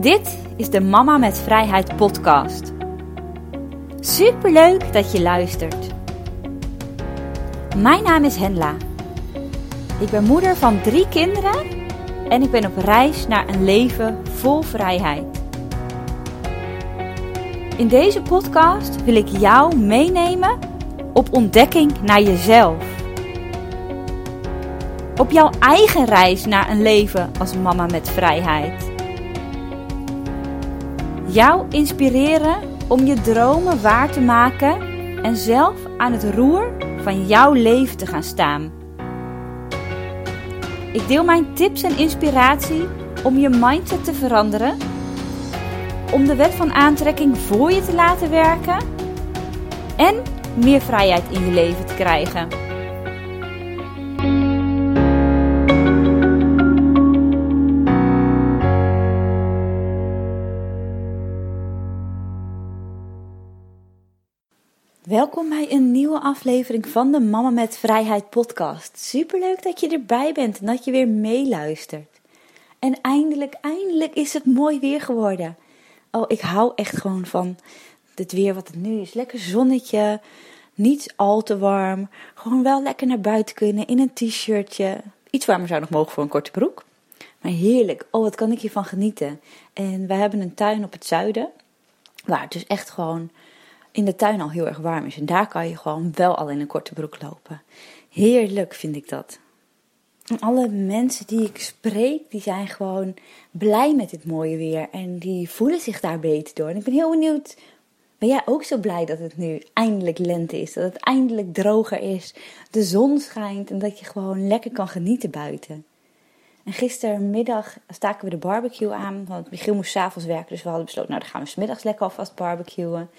Dit is de Mama met Vrijheid podcast. Superleuk dat je luistert. Mijn naam is Henla. Ik ben moeder van drie kinderen en ik ben op reis naar een leven vol vrijheid. In deze podcast wil ik jou meenemen op ontdekking naar jezelf. Op jouw eigen reis naar een leven als mama met vrijheid jou inspireren om je dromen waar te maken en zelf aan het roer van jouw leven te gaan staan. Ik deel mijn tips en inspiratie om je mindset te veranderen, om de wet van aantrekking voor je te laten werken en meer vrijheid in je leven te krijgen. Welkom bij een nieuwe aflevering van de Mama met Vrijheid podcast. Superleuk dat je erbij bent en dat je weer meeluistert. En eindelijk, eindelijk is het mooi weer geworden. Oh, ik hou echt gewoon van het weer wat het nu is. Lekker zonnetje, niet al te warm. Gewoon wel lekker naar buiten kunnen in een t-shirtje. Iets warmer zou nog mogen voor een korte broek. Maar heerlijk. Oh, wat kan ik hiervan genieten. En we hebben een tuin op het zuiden. Waar het dus echt gewoon in de tuin al heel erg warm is. En daar kan je gewoon wel al in een korte broek lopen. Heerlijk vind ik dat. En alle mensen die ik spreek, die zijn gewoon blij met dit mooie weer. En die voelen zich daar beter door. En ik ben heel benieuwd, ben jij ook zo blij dat het nu eindelijk lente is? Dat het eindelijk droger is, de zon schijnt en dat je gewoon lekker kan genieten buiten. En gistermiddag staken we de barbecue aan, want Michiel moest s'avonds werken. Dus we hadden besloten, nou dan gaan we smiddags lekker alvast barbecuen.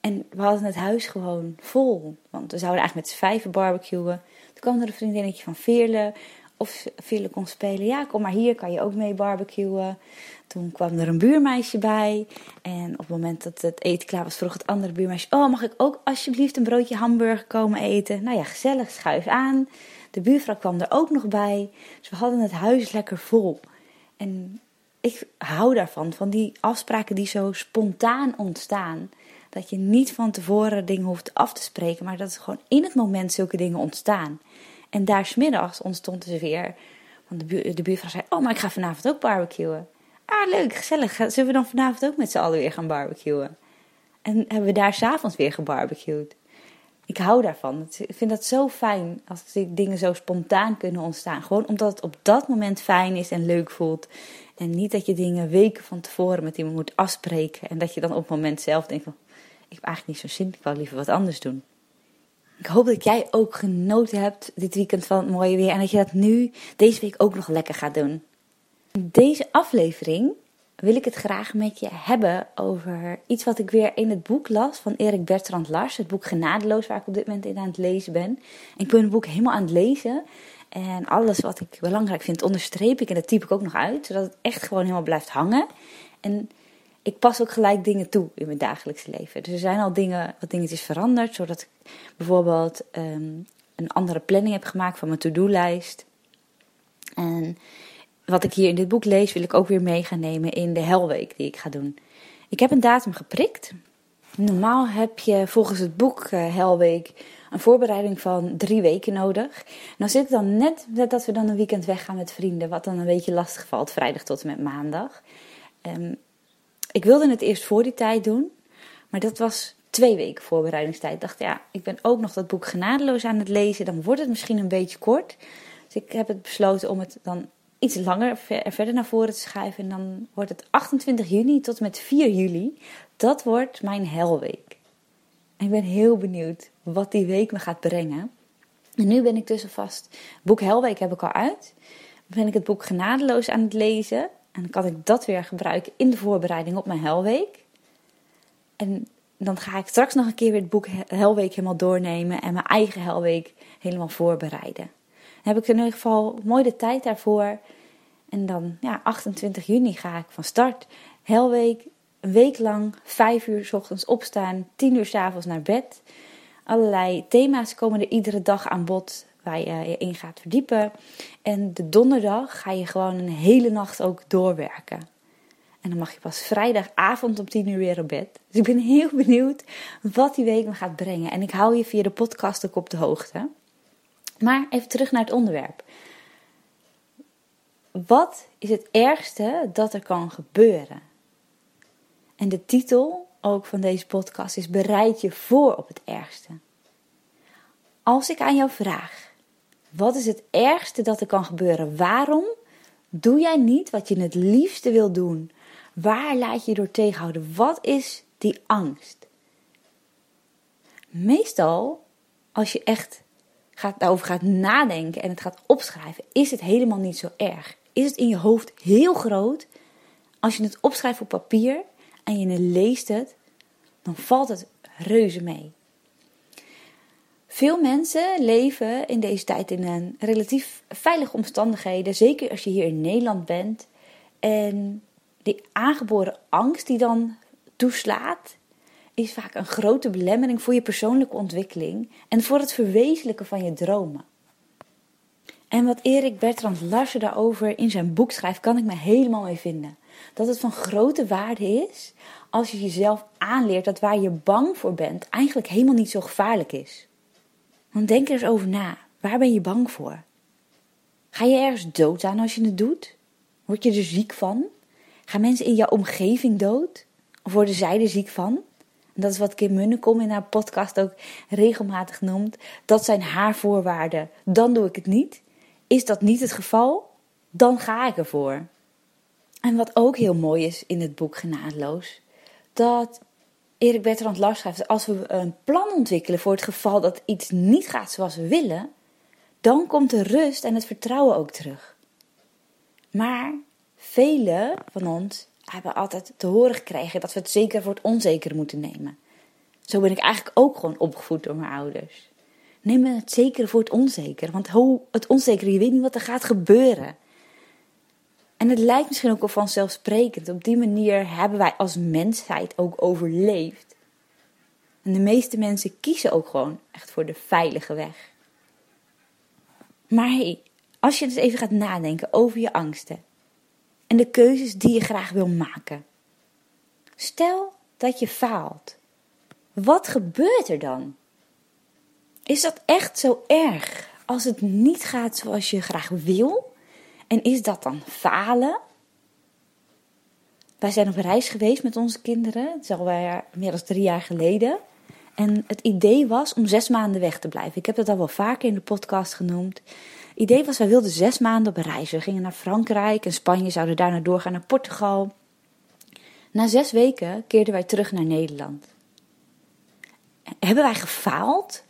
En we hadden het huis gewoon vol. Want we zouden eigenlijk met vijven barbecuen. Toen kwam er een vriendinnetje van Veerle. Of Veerle kon spelen. Ja, kom maar hier, kan je ook mee barbecuen. Toen kwam er een buurmeisje bij. En op het moment dat het eten klaar was, vroeg het andere buurmeisje: Oh, mag ik ook alsjeblieft een broodje hamburger komen eten? Nou ja, gezellig, schuif aan. De buurvrouw kwam er ook nog bij. Dus we hadden het huis lekker vol. En ik hou daarvan, van die afspraken die zo spontaan ontstaan. Dat je niet van tevoren dingen hoeft af te spreken, maar dat er gewoon in het moment zulke dingen ontstaan. En daar smiddags ontstond dus weer, want de buurvrouw zei, oh maar ik ga vanavond ook barbecuen. Ah leuk, gezellig, zullen we dan vanavond ook met z'n allen weer gaan barbecuen? En hebben we daar s'avonds weer gebarbecued. Ik hou daarvan. Ik vind dat zo fijn als die dingen zo spontaan kunnen ontstaan. Gewoon omdat het op dat moment fijn is en leuk voelt. En niet dat je dingen weken van tevoren met iemand moet afspreken. En dat je dan op het moment zelf denkt van, ik heb eigenlijk niet zo zin, ik wou liever wat anders doen. Ik hoop dat jij ook genoten hebt dit weekend van het mooie weer en dat je dat nu deze week ook nog lekker gaat doen. In deze aflevering wil ik het graag met je hebben over iets wat ik weer in het boek las van Erik Bertrand Lars, het boek Genadeloos, waar ik op dit moment in aan het lezen ben. En ik ben het boek helemaal aan het lezen en alles wat ik belangrijk vind onderstreep ik en dat typ ik ook nog uit, zodat het echt gewoon helemaal blijft hangen. En ik pas ook gelijk dingen toe in mijn dagelijkse leven. Dus er zijn al dingen, wat dingetjes veranderd, zodat ik bijvoorbeeld ehm, een andere planning heb gemaakt van mijn to-do-lijst. En wat ik hier in dit boek lees, wil ik ook weer mee gaan nemen in de helweek die ik ga doen. Ik heb een datum geprikt. Normaal heb je volgens het boek uh, Helweek een voorbereiding van drie weken nodig. Nou zit het dan net, dat we dan een weekend weggaan met vrienden, wat dan een beetje lastig valt, vrijdag tot en met maandag. Um, ik wilde het eerst voor die tijd doen, maar dat was twee weken voorbereidingstijd. Ik dacht, ja, ik ben ook nog dat boek genadeloos aan het lezen, dan wordt het misschien een beetje kort. Dus ik heb het besloten om het dan iets langer verder naar voren te schuiven. En dan wordt het 28 juni tot met 4 juli. Dat wordt mijn helweek. En ik ben heel benieuwd wat die week me gaat brengen. En nu ben ik tussen vast. Boek Helweek heb ik al uit. Ben ik het boek Genadeloos aan het lezen. En dan kan ik dat weer gebruiken in de voorbereiding op mijn helweek. En dan ga ik straks nog een keer weer het boek Helweek helemaal doornemen en mijn eigen helweek helemaal voorbereiden. Dan heb ik in ieder geval mooi de tijd daarvoor. En dan, ja, 28 juni ga ik van start. Helweek, een week lang, 5 uur s ochtends opstaan, 10 uur s avonds naar bed. Allerlei thema's komen er iedere dag aan bod waar je je in gaat verdiepen. En de donderdag ga je gewoon een hele nacht ook doorwerken. En En dan mag je pas vrijdagavond om 10 uur weer op bed. Dus ik ben heel benieuwd wat die week me gaat brengen. En ik hou je via de podcast ook op de hoogte. Maar even terug naar het onderwerp. Wat is het ergste dat er kan gebeuren? En de titel ook van deze podcast is Bereid je voor op het ergste. Als ik aan jou vraag, wat is het ergste dat er kan gebeuren? Waarom doe jij niet wat je het liefste wil doen? Waar laat je je door tegenhouden? Wat is die angst? Meestal, als je echt gaat, daarover gaat nadenken en het gaat opschrijven, is het helemaal niet zo erg. Is het in je hoofd heel groot? Als je het opschrijft op papier en je leest het, dan valt het reuze mee. Veel mensen leven in deze tijd in een relatief veilige omstandigheden, zeker als je hier in Nederland bent. En die aangeboren angst die dan toeslaat, is vaak een grote belemmering voor je persoonlijke ontwikkeling en voor het verwezenlijken van je dromen. En wat Erik Bertrand Larsen daarover in zijn boek schrijft, kan ik me helemaal mee vinden. Dat het van grote waarde is als je jezelf aanleert dat waar je bang voor bent eigenlijk helemaal niet zo gevaarlijk is. Want denk er eens over na. Waar ben je bang voor? Ga je ergens dood aan als je het doet? Word je er ziek van? Gaan mensen in jouw omgeving dood? Of worden zij er ziek van? En dat is wat Kim Munnekom in haar podcast ook regelmatig noemt. Dat zijn haar voorwaarden. Dan doe ik het niet. Is dat niet het geval? Dan ga ik ervoor. En wat ook heel mooi is in het boek Genadeloos, dat Erik Bertrand Lars schrijft: als we een plan ontwikkelen voor het geval dat iets niet gaat zoals we willen, dan komt de rust en het vertrouwen ook terug. Maar velen van ons hebben altijd te horen gekregen dat we het zeker voor het onzeker moeten nemen. Zo ben ik eigenlijk ook gewoon opgevoed door mijn ouders. Neem het zekere voor het onzeker, want hoe het onzekere, je weet niet wat er gaat gebeuren. En het lijkt misschien ook al vanzelfsprekend. Op die manier hebben wij als mensheid ook overleefd. En de meeste mensen kiezen ook gewoon echt voor de veilige weg. Maar hey, als je dus even gaat nadenken over je angsten en de keuzes die je graag wil maken. Stel dat je faalt. Wat gebeurt er dan? Is dat echt zo erg als het niet gaat zoals je graag wil? En is dat dan falen? Wij zijn op reis geweest met onze kinderen. Het is alweer meer dan drie jaar geleden. En het idee was om zes maanden weg te blijven. Ik heb dat al wel vaker in de podcast genoemd. Het idee was, wij wilden zes maanden op reis. We gingen naar Frankrijk en Spanje, zouden daarna doorgaan naar Portugal. Na zes weken keerden wij terug naar Nederland. Hebben wij gefaald?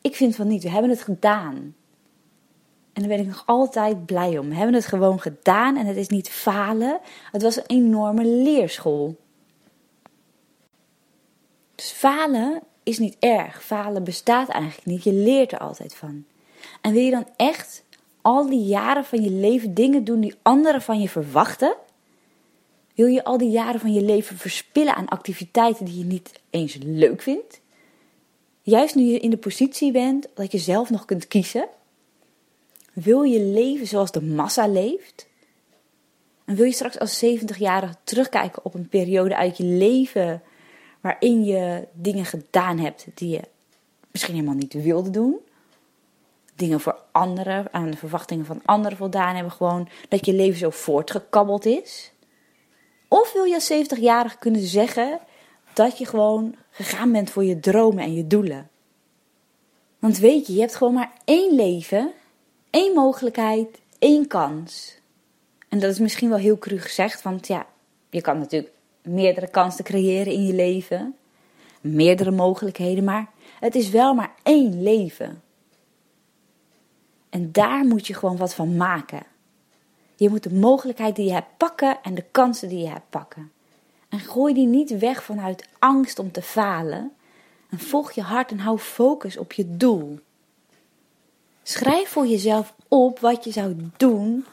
Ik vind van niet. We hebben het gedaan. En daar ben ik nog altijd blij om. We hebben het gewoon gedaan en het is niet falen. Het was een enorme leerschool. Dus falen is niet erg. Falen bestaat eigenlijk niet. Je leert er altijd van. En wil je dan echt al die jaren van je leven dingen doen die anderen van je verwachten? Wil je al die jaren van je leven verspillen aan activiteiten die je niet eens leuk vindt? Juist nu je in de positie bent dat je zelf nog kunt kiezen wil je leven zoals de massa leeft? En wil je straks als 70-jarige terugkijken op een periode uit je leven waarin je dingen gedaan hebt die je misschien helemaal niet wilde doen? Dingen voor anderen, aan de verwachtingen van anderen voldaan hebben, gewoon dat je leven zo voortgekabbeld is? Of wil je als 70-jarige kunnen zeggen dat je gewoon gegaan bent voor je dromen en je doelen? Want weet je, je hebt gewoon maar één leven één mogelijkheid, één kans. En dat is misschien wel heel cru gezegd, want ja, je kan natuurlijk meerdere kansen creëren in je leven, meerdere mogelijkheden, maar het is wel maar één leven. En daar moet je gewoon wat van maken. Je moet de mogelijkheid die je hebt pakken en de kansen die je hebt pakken. En gooi die niet weg vanuit angst om te falen. En volg je hart en hou focus op je doel. Schrijf voor jezelf op wat je zou doen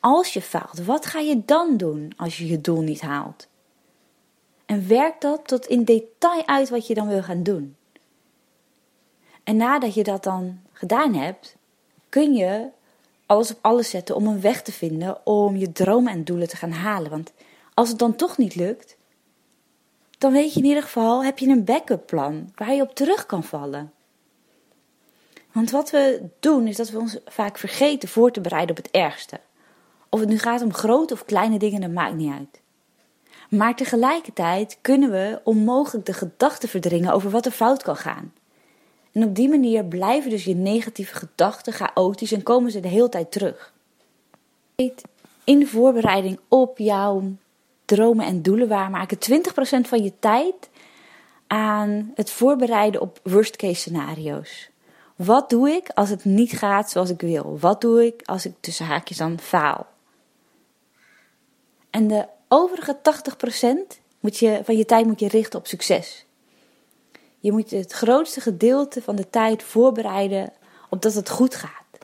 als je faalt. Wat ga je dan doen als je je doel niet haalt? En werk dat tot in detail uit wat je dan wil gaan doen. En nadat je dat dan gedaan hebt, kun je alles op alles zetten om een weg te vinden om je dromen en doelen te gaan halen. Want als het dan toch niet lukt, dan weet je in ieder geval, heb je een backup plan waar je op terug kan vallen. Want wat we doen is dat we ons vaak vergeten voor te bereiden op het ergste. Of het nu gaat om grote of kleine dingen, dat maakt niet uit. Maar tegelijkertijd kunnen we onmogelijk de gedachten verdringen over wat er fout kan gaan. En op die manier blijven dus je negatieve gedachten chaotisch en komen ze de hele tijd terug. In de voorbereiding op jouw dromen en doelen waarmaken 20% van je tijd aan het voorbereiden op worst case scenario's. Wat doe ik als het niet gaat zoals ik wil? Wat doe ik als ik tussen haakjes dan faal? En de overige 80% moet je, van je tijd moet je richten op succes. Je moet het grootste gedeelte van de tijd voorbereiden op dat het goed gaat.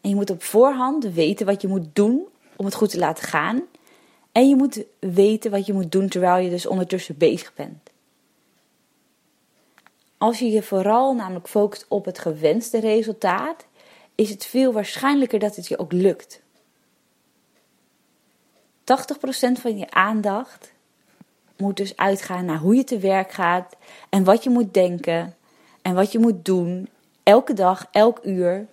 En je moet op voorhand weten wat je moet doen om het goed te laten gaan. En je moet weten wat je moet doen terwijl je dus ondertussen bezig bent. Als je je vooral namelijk focust op het gewenste resultaat, is het veel waarschijnlijker dat het je ook lukt. 80% van je aandacht moet dus uitgaan naar hoe je te werk gaat en wat je moet denken en wat je moet doen elke dag, elk uur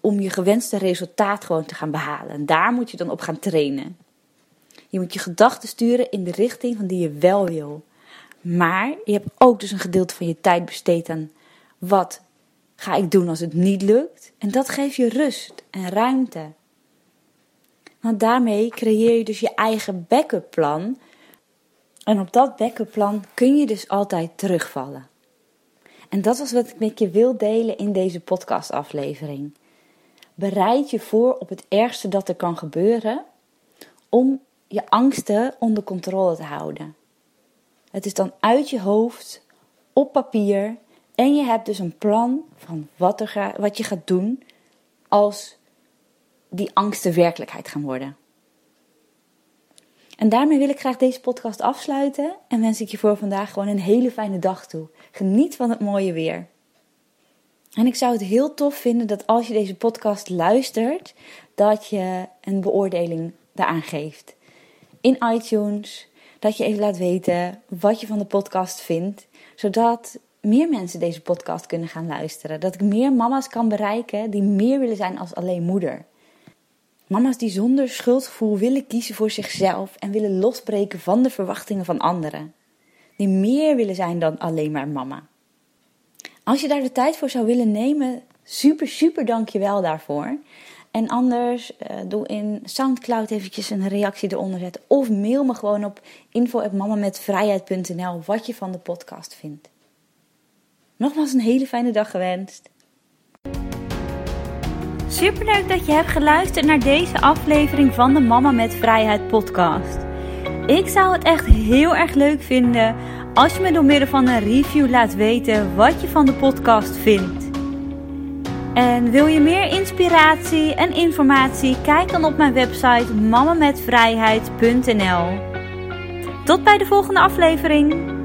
om je gewenste resultaat gewoon te gaan behalen. En daar moet je dan op gaan trainen. Je moet je gedachten sturen in de richting van die je wel wil. Maar je hebt ook dus een gedeelte van je tijd besteed aan wat ga ik doen als het niet lukt. En dat geeft je rust en ruimte. Want daarmee creëer je dus je eigen backup plan. En op dat backup plan kun je dus altijd terugvallen. En dat is wat ik met je wil delen in deze podcastaflevering. Bereid je voor op het ergste dat er kan gebeuren om je angsten onder controle te houden. Het is dan uit je hoofd, op papier en je hebt dus een plan van wat, er wat je gaat doen als die angsten werkelijkheid gaan worden. En daarmee wil ik graag deze podcast afsluiten en wens ik je voor vandaag gewoon een hele fijne dag toe. Geniet van het mooie weer. En ik zou het heel tof vinden dat als je deze podcast luistert, dat je een beoordeling daaraan geeft. In iTunes, dat je even laat weten wat je van de podcast vindt, zodat meer mensen deze podcast kunnen gaan luisteren. Dat ik meer mama's kan bereiken die meer willen zijn als alleen moeder. Mama's die zonder schuldgevoel willen kiezen voor zichzelf en willen losbreken van de verwachtingen van anderen. Die meer willen zijn dan alleen maar mama. Als je daar de tijd voor zou willen nemen, super, super dank je wel daarvoor. En anders uh, doe in Soundcloud eventjes een reactie eronder zetten. Of mail me gewoon op info.mamametvrijheid.nl wat je van de podcast vindt. Nogmaals een hele fijne dag gewenst. Superleuk dat je hebt geluisterd naar deze aflevering van de Mama met Vrijheid podcast. Ik zou het echt heel erg leuk vinden als je me door middel van een review laat weten wat je van de podcast vindt. En wil je meer inspiratie en informatie? Kijk dan op mijn website mamametvrijheid.nl. Tot bij de volgende aflevering.